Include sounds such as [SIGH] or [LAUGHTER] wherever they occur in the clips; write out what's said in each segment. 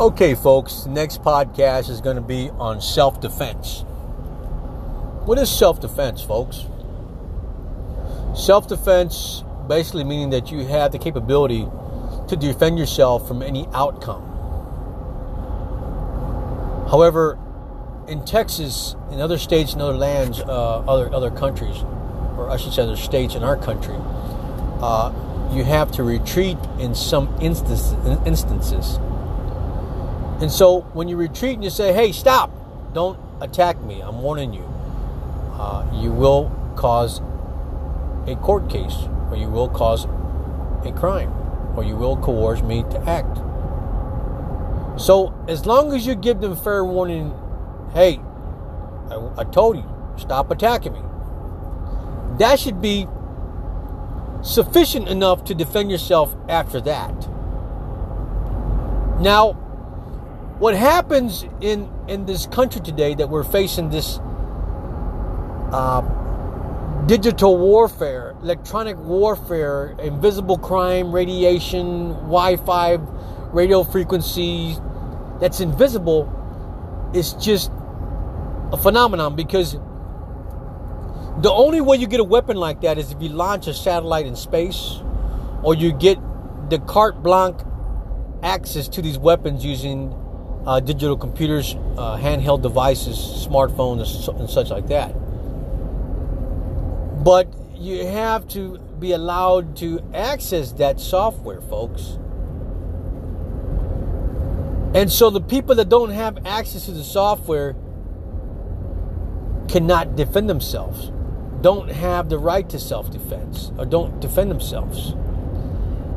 Okay, folks, next podcast is going to be on self defense. What is self defense, folks? Self defense basically meaning that you have the capability to defend yourself from any outcome. However, in Texas, in other states and other lands, uh, other other countries, or I should say, other states in our country, uh, you have to retreat in some instance, instances and so when you retreat and you say, hey, stop, don't attack me, I'm warning you, uh, you will cause a court case or you will cause a crime or you will coerce me to act. So as long as you give them fair warning, hey, I, I told you, stop attacking me. That should be sufficient enough to defend yourself after that. Now, what happens in in this country today that we're facing this uh, digital warfare, electronic warfare, invisible crime, radiation, Wi-Fi, radio frequencies that's invisible is just a phenomenon because the only way you get a weapon like that is if you launch a satellite in space or you get the carte blanche access to these weapons using uh, digital computers, uh, handheld devices, smartphones, and such like that. But you have to be allowed to access that software, folks. And so the people that don't have access to the software cannot defend themselves, don't have the right to self defense, or don't defend themselves.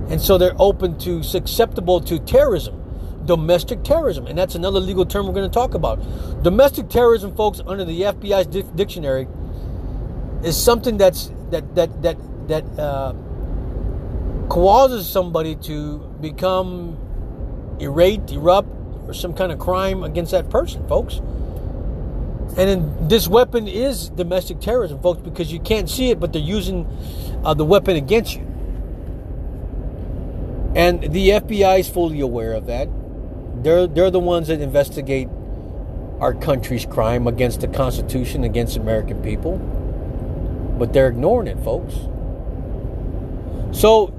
And so they're open to, susceptible to terrorism domestic terrorism. And that's another legal term we're going to talk about. Domestic terrorism, folks, under the FBI's di- dictionary, is something that's that that that that uh, causes somebody to become irate, erupt, or some kind of crime against that person, folks. And then this weapon is domestic terrorism, folks, because you can't see it, but they're using uh, the weapon against you. And the FBI is fully aware of that. They're they're the ones that investigate our country's crime against the Constitution, against American people. But they're ignoring it, folks. So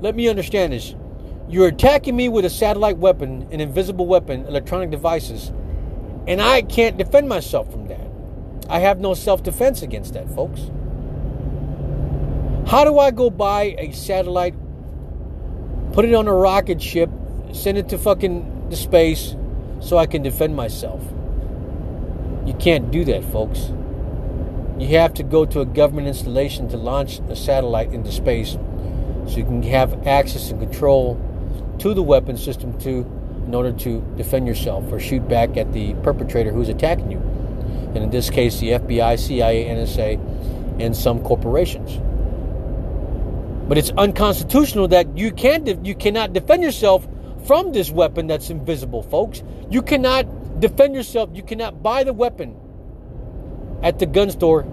let me understand this. You're attacking me with a satellite weapon, an invisible weapon, electronic devices, and I can't defend myself from that. I have no self defense against that, folks. How do I go buy a satellite, put it on a rocket ship, send it to fucking the space so I can defend myself. You can't do that, folks. You have to go to a government installation to launch a satellite into space so you can have access and control to the weapon system to in order to defend yourself or shoot back at the perpetrator who's attacking you. And in this case, the FBI, CIA, NSA, and some corporations. But it's unconstitutional that you can not you cannot defend yourself from this weapon that's invisible, folks. You cannot defend yourself. You cannot buy the weapon at the gun store,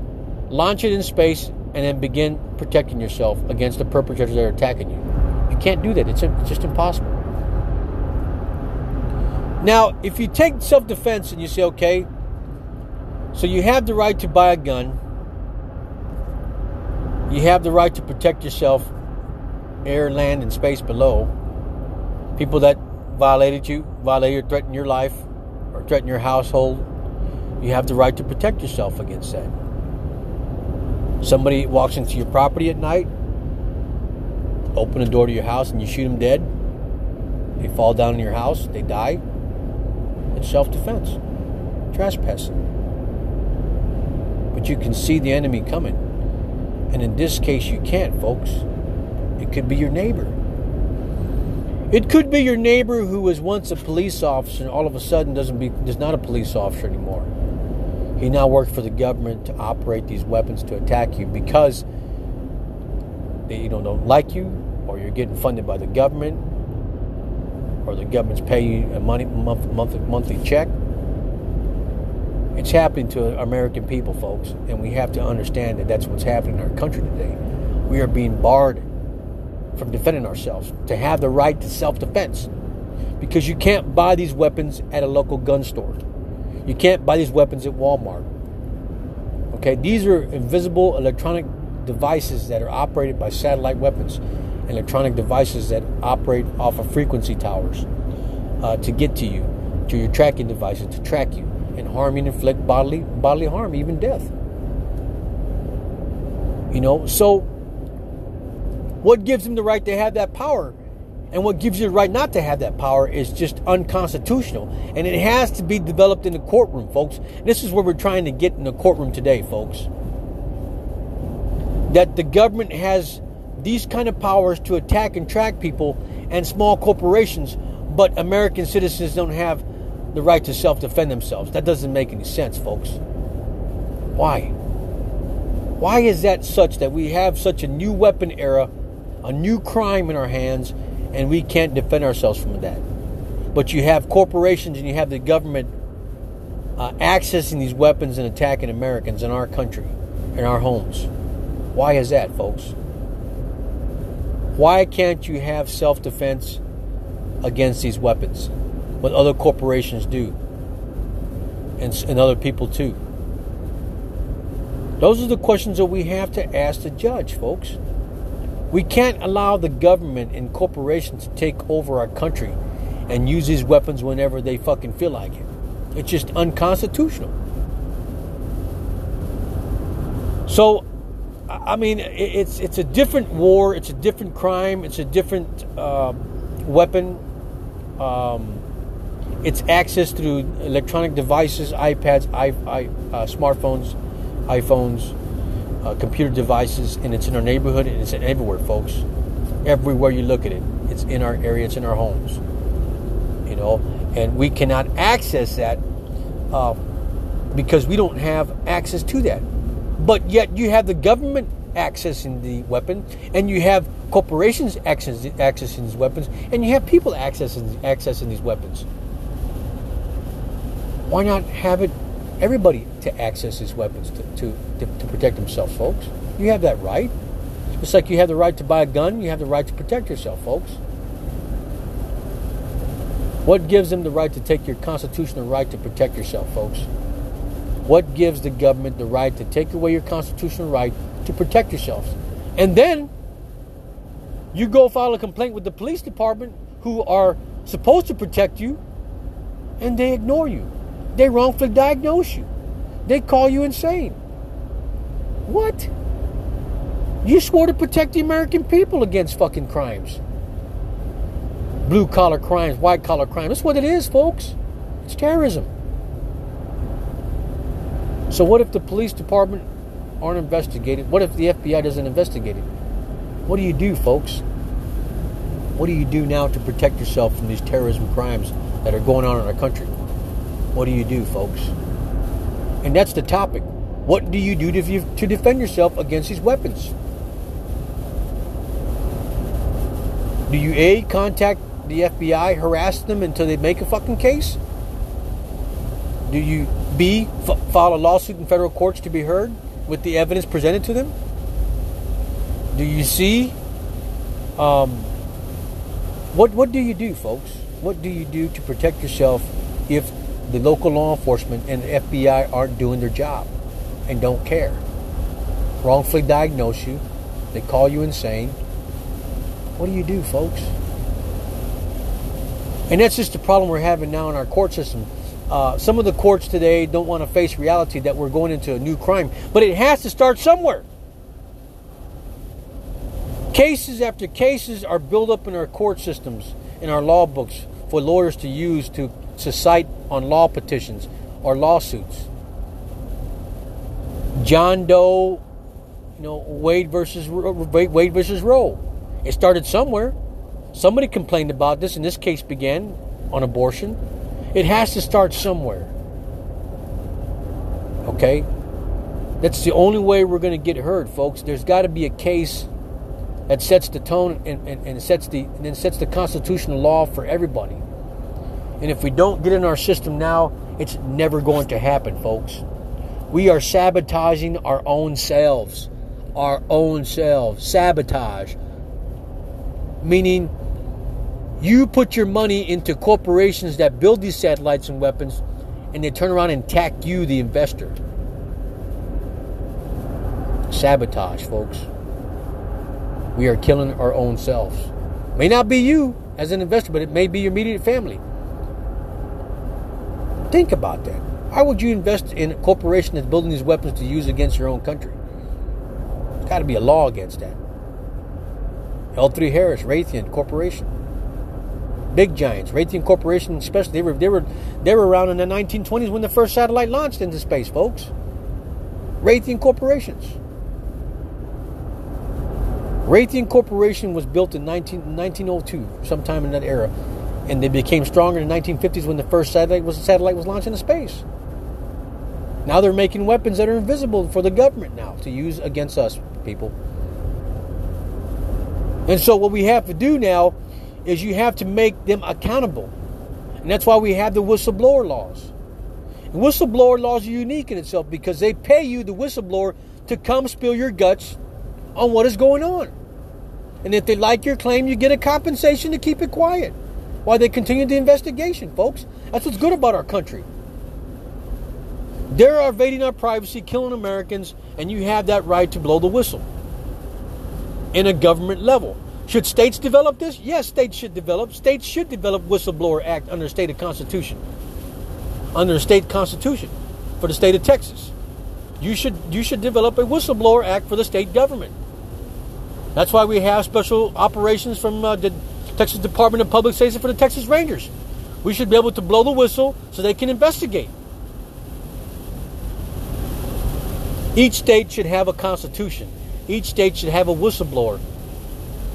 launch it in space, and then begin protecting yourself against the perpetrators that are attacking you. You can't do that. It's, just impossible. Now, if you take self defense and you say, okay, so you have the right to buy a gun, you have the right to protect yourself, air, land, and space below people that violated you, violated, or threatened your life, or threatened your household, you have the right to protect yourself against that. Somebody walks into your property at night, open the door to your house, and you shoot them dead. They fall down in your house, they die. It's self defense, trespassing. But you can see the enemy coming. And in this case, you can't, folks. It could be your neighbor. It could be your neighbor who was once a police officer and all of a sudden doesn't be is not a police officer anymore. He now works for the government to operate these weapons to attack you because they know, don't like you or you're getting funded by the government or the government's paying you a money month, monthly monthly check. It's happening to American people, folks, and we have to understand that that's what's happening in our country today. We are being barred from defending ourselves, to have the right to self defense. because you can't buy these weapons at a local gun store. You can't buy these weapons at Walmart. Okay, these are invisible electronic devices that are operated by satellite weapons, electronic devices that operate off of frequency towers uh, to get to you, to your tracking devices to track you and harm and inflict bodily bodily harm, even death. You know, so what gives them the right to have that power? And what gives you the right not to have that power is just unconstitutional. And it has to be developed in the courtroom, folks. This is where we're trying to get in the courtroom today, folks. That the government has these kind of powers to attack and track people and small corporations, but American citizens don't have the right to self defend themselves. That doesn't make any sense, folks. Why? Why is that such that we have such a new weapon era, a new crime in our hands, and we can't defend ourselves from that? But you have corporations and you have the government uh, accessing these weapons and attacking Americans in our country, in our homes. Why is that, folks? Why can't you have self defense against these weapons? what other corporations do, and, and other people too. Those are the questions that we have to ask the judge, folks. We can't allow the government and corporations to take over our country and use these weapons whenever they fucking feel like it. It's just unconstitutional. So, I mean, it's it's a different war. It's a different crime. It's a different uh, weapon. Um, it's access through electronic devices, iPads, I, I, uh, smartphones, iPhones, uh, computer devices, and it's in our neighborhood and it's everywhere, folks. Everywhere you look at it, it's in our area, it's in our homes. You know, and we cannot access that uh, because we don't have access to that. But yet, you have the government accessing the weapon, and you have corporations access, accessing these weapons, and you have people accessing accessing these weapons. Why not have it everybody to access his weapons to, to, to, to protect themselves, folks? You have that right. Just like you have the right to buy a gun, you have the right to protect yourself, folks. What gives them the right to take your constitutional right to protect yourself, folks? What gives the government the right to take away your constitutional right to protect yourselves? And then you go file a complaint with the police department who are supposed to protect you and they ignore you. They wrongfully diagnose you. They call you insane. What? You swore to protect the American people against fucking crimes. Blue collar crimes, white collar crimes. That's what it is, folks. It's terrorism. So, what if the police department aren't investigated? What if the FBI doesn't investigate it? What do you do, folks? What do you do now to protect yourself from these terrorism crimes that are going on in our country? What do you do, folks? And that's the topic. What do you do to, to defend yourself against these weapons? Do you A, contact the FBI, harass them until they make a fucking case? Do you B, f- file a lawsuit in federal courts to be heard with the evidence presented to them? Do you see? Um, what what do you do, folks? What do you do to protect yourself if the local law enforcement and the FBI aren't doing their job and don't care. Wrongfully diagnose you, they call you insane. What do you do, folks? And that's just the problem we're having now in our court system. Uh, some of the courts today don't want to face reality that we're going into a new crime, but it has to start somewhere. Cases after cases are built up in our court systems, in our law books, for lawyers to use to to cite on law petitions or lawsuits. John Doe, you know, Wade versus Wade versus Roe. It started somewhere. Somebody complained about this, and this case began on abortion. It has to start somewhere. Okay? That's the only way we're going to get heard, folks. There's got to be a case that sets the tone and, and, and sets the and then sets the constitutional law for everybody. And if we don't get in our system now, it's never going to happen, folks. We are sabotaging our own selves. Our own selves. Sabotage. Meaning, You put your money into corporations that build these satellites and weapons, and they turn around and attack you, the investor. Sabotage, folks. We are killing our own selves. May not be you as an investor, but it may be your immediate family. Think about that. Why would you invest in a corporation that's building these weapons to use against your own country? There's got to be a law against that. L3 Harris, Raytheon Corporation. Big giants, Raytheon Corporation, especially they were they were they were around in the 1920s when the first satellite launched into space, folks. Raytheon corporations. Raytheon Corporation was built in 19, 1902, sometime in that era, and they became stronger in the 1950s when the first satellite was satellite was launched into space. Now they're making weapons that are invisible for the government now to use against us people. And so what we have to do now is you have to make them accountable. And that's why we have the whistleblower laws. And whistleblower laws are unique in itself because they pay you, the whistleblower, to come spill your guts on what is going on. And if they like your claim, you get a compensation to keep it quiet while they continue the investigation, folks. That's what's good about our country. They're invading our privacy, killing Americans, and you have that right to blow the whistle in a government level. Should states develop this? Yes, states should develop. States should develop whistleblower act under state constitution. Under state constitution for the state of Texas. You should you should develop a whistleblower act for the state government. That's why we have special operations from uh, the Texas Department of Public Safety for the Texas Rangers. We should be able to blow the whistle so they can investigate. Each state should have a constitution. Each state should have a whistleblower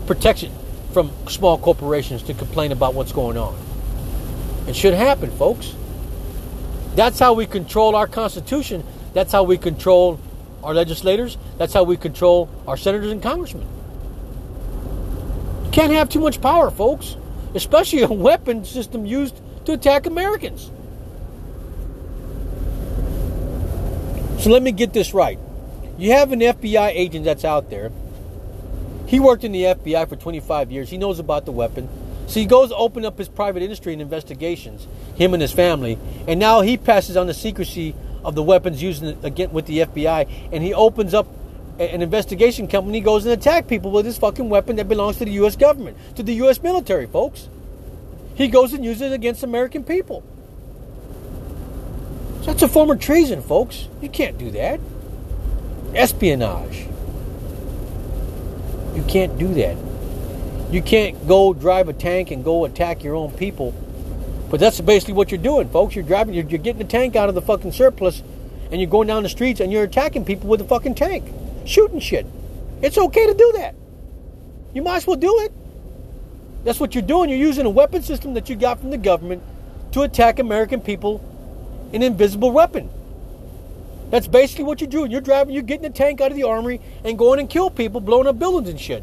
protection from small corporations to complain about what's going on. It should happen, folks. That's how we control our Constitution. That's how we control our legislators. That's how we control our senators and congressmen. Can't have too much power, folks, especially a [LAUGHS] weapon system used to attack Americans. So let me get this right. You have an FBI agent that's out there he worked in the FBI for 25 years. He knows about the weapon. So he goes open up his private industry and investigations, him and his family. And now he passes on the secrecy of the weapons used again with the FBI. And he opens up an investigation company, goes and attack people with this fucking weapon that belongs to the U.S. government, to the U.S. military, folks. He goes and uses it against American people. So that's a form of treason, folks. You can't do that. Espionage. You can't do that. You can't go drive a tank and go attack your own people. But that's basically what you're doing, folks. You're driving, you're, you're getting the tank out of the fucking surplus, and you're going down the streets and you're attacking people with a fucking tank, shooting shit. It's okay to do that. You might as well do it. That's what you're doing. You're using a weapon system that you got from the government to attack American people, an invisible weapon. That's basically what you're doing. You're driving, you're getting a tank out of the armory and going and kill people, blowing up buildings and shit.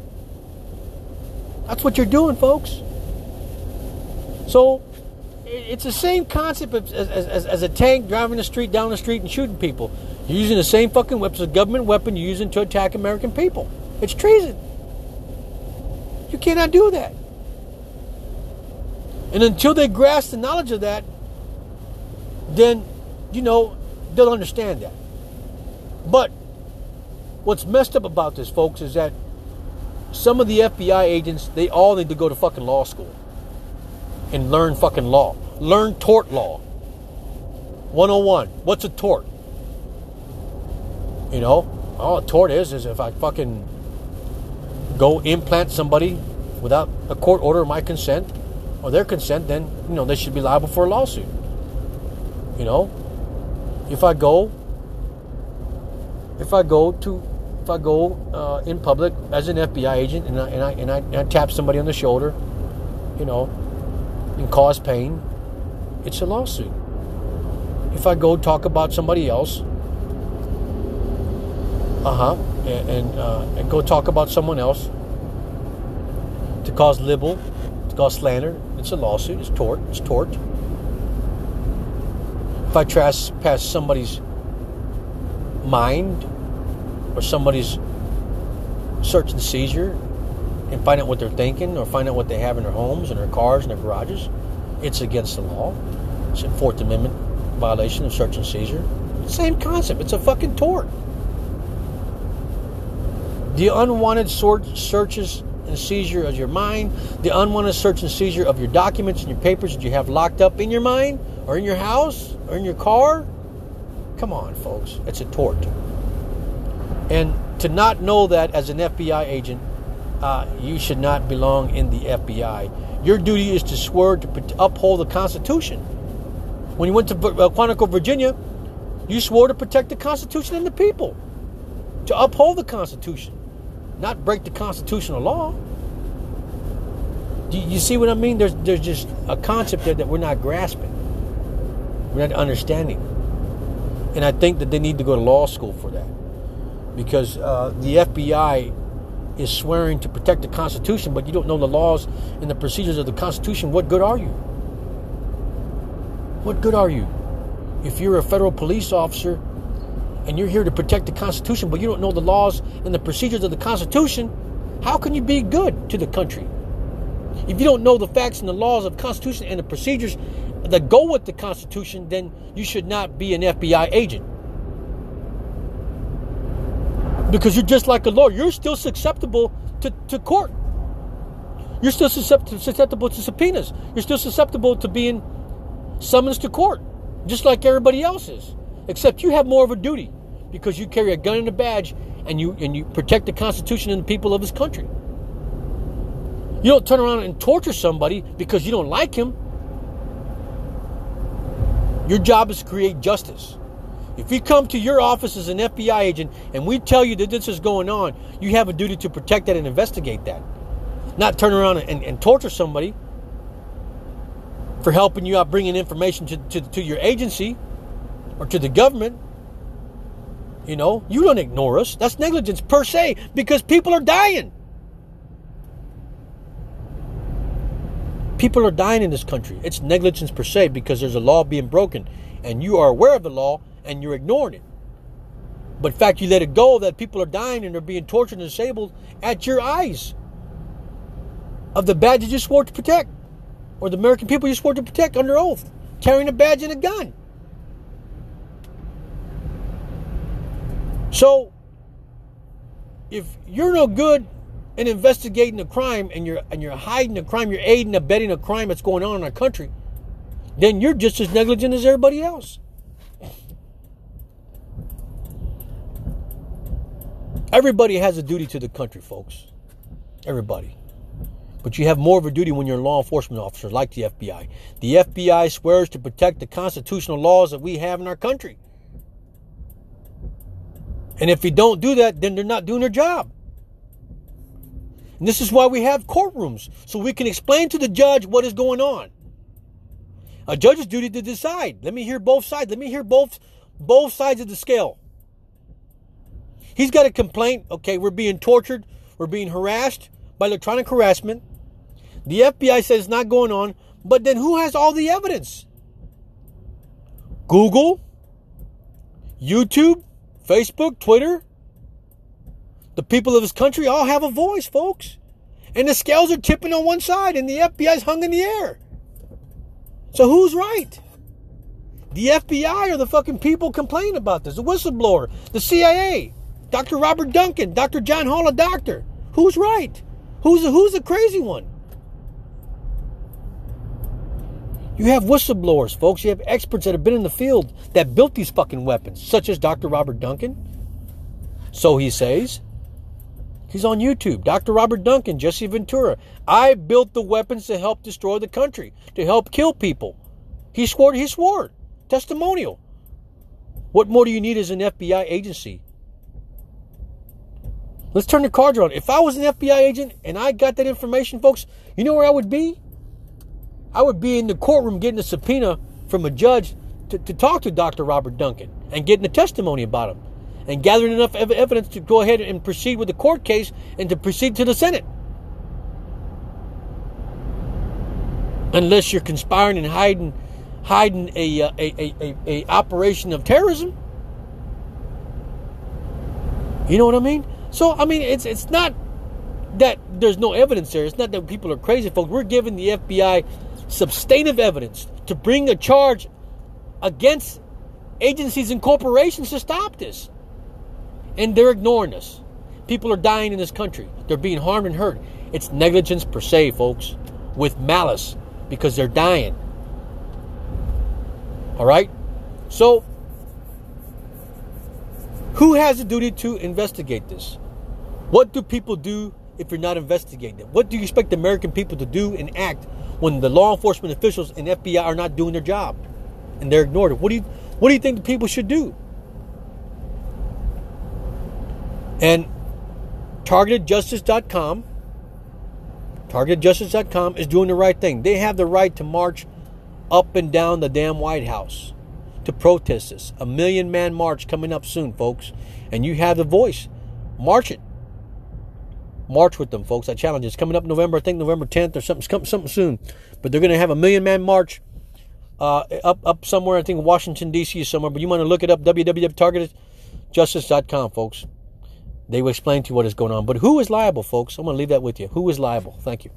That's what you're doing, folks. So it's the same concept as, as, as, as, a tank driving the street down the street and shooting people. You're using the same fucking weapon, a government weapon you're using to attack American people. It's treason. You cannot do that. And until they grasp the knowledge of that, then, you know, they'll understand that. But what's messed up about this, folks, is that some of the FBI agents, they all need to go to fucking law school and learn fucking law. Learn tort law. 101. What's a tort? You know, all a tort is is if I fucking go implant somebody without a court order or my consent or their consent, then you know they should be liable for a lawsuit. You know, if I go, if I go to, if I go uh, in public as an FBI agent and I, and I and I and I tap somebody on the shoulder, you know, and cause pain, it's a lawsuit. If I go talk about somebody else, uh huh, and and, uh, and go talk about someone else to cause libel, to cause slander, it's a lawsuit. It's tort. It's tort if I trespass somebody's mind or somebody's search and seizure, and find out what they're thinking or find out what they have in their homes and their cars and their garages, it's against the law. It's a Fourth Amendment violation of search and seizure. Same concept. It's a fucking tort. The unwanted sort searches and seizure of your mind, the unwanted search and seizure of your documents and your papers that you have locked up in your mind or in your house or in your car. Come on, folks. It's a tort. And to not know that as an FBI agent, uh, you should not belong in the FBI. Your duty is to swear to uphold the Constitution. When you went to uh, Quantico, Virginia, you swore to protect the Constitution and the people, to uphold the Constitution, not break the constitutional law. Do you see what I mean? There's there's just a concept there that we're not grasping, we're not understanding, and I think that they need to go to law school for that, because uh, the FBI is swearing to protect the Constitution, but you don't know the laws and the procedures of the Constitution. What good are you? What good are you? If you're a federal police officer and you're here to protect the Constitution, but you don't know the laws and the procedures of the Constitution, how can you be good to the country? If you don't know the facts and the laws of the Constitution and the procedures that go with the Constitution, then you should not be an FBI agent. Because you're just like a lawyer. You're still susceptible to, to court. You're still susceptible to subpoenas. You're still susceptible to being summoned to court, just like everybody else is. Except you have more of a duty because you carry a gun and a badge and you and you protect the Constitution and the people of this country. You don't turn around and torture somebody because you don't like him. Your job is to create justice. If we come to your office as an FBI agent and we tell you that this is going on, you have a duty to protect that and investigate that. Not turn around and, and torture somebody for helping you out bringing information to, to, to your agency or to the government. You know, you don't ignore us. That's negligence per se because people are dying. People are dying in this country. It's negligence per se because there's a law being broken and you are aware of the law and you're ignoring it. But in fact, you let it go that people are dying and they're being tortured and disabled at your eyes of the badge you swore to protect or the American people you swore to protect under oath, carrying a badge and a gun. So, if you're no good in investigating a crime and you're and you're hiding a crime, you're aiding abetting a crime that's going on in our country, then you're just as negligent as everybody else. Everybody has a duty to the country, folks. Everybody. But you have more of a duty when you're a law enforcement officer, like the FBI. The FBI swears to protect the constitutional laws that we have in our country. And if you don't do that, then they're not doing their job. And this is why we have courtrooms, so we can explain to the judge what is going on. A judge's duty to decide. Let me hear both sides. Let me hear both both sides of the scale. He's got a complaint. Okay, we're being tortured. We're being harassed by electronic harassment. The FBI says it's not going on, but then who has all the evidence? Google, YouTube, Facebook, Twitter. The people of this country all have a voice, folks. And the scales are tipping on one side and the FBI's hung in the air. So who's right? The FBI or the fucking people complaining about this? The whistleblower, the CIA, Dr. Robert Duncan, Dr. John Hall, a doctor. Who's right? Who's the, who's the crazy one? You have whistleblowers, folks. You have experts that have been in the field that built these fucking weapons, such as Dr. Robert Duncan. So he says. He's on YouTube. Dr. Robert Duncan, Jesse Ventura. I built the weapons to help destroy the country, to help kill people. He swore, he swore. Testimonial. What more do you need as an FBI agency? Let's turn the cards around. If I was an FBI agent and I got that information, folks, you know where I would be? I would be in the courtroom getting a subpoena from a judge to, to talk to Dr. Robert Duncan and getting a testimony about him and gathering enough ev- evidence to go ahead and proceed with the court case and to proceed to the Senate. Unless you're conspiring and hiding, hiding a, uh, a, a, a, a operation of terrorism. You know what I mean? So I mean, it's it's not that there's no evidence there. It's not that people are crazy, folks. We're giving the FBI substantive evidence to bring a charge against agencies and corporations to stop this. And they're ignoring us. People are dying in this country. They're being harmed and hurt. It's negligence per se, folks, with malice because they're dying. All right? So, who has the duty to investigate this? What do people do if you're not investigating it? What do you expect the American people to do and act when the law enforcement officials and FBI are not doing their job and they're ignored? What do you what do you think the people should do? And targetedjustice.com targetedjustice.com is doing the right thing. They have the right to march up and down the damn White House to protest this. A million man march coming up soon, folks. And you have the voice. March it. March with them, folks. I challenge you. It's coming up November, I think November 10th or something, something soon. But they're going to have a million man march uh, up up somewhere. I think Washington D.C. Is somewhere. But you want to look it up. www.targetedjustice.com, folks. They will explain to you what is going on. But who is liable, folks? I'm going to leave that with you. Who is liable? Thank you.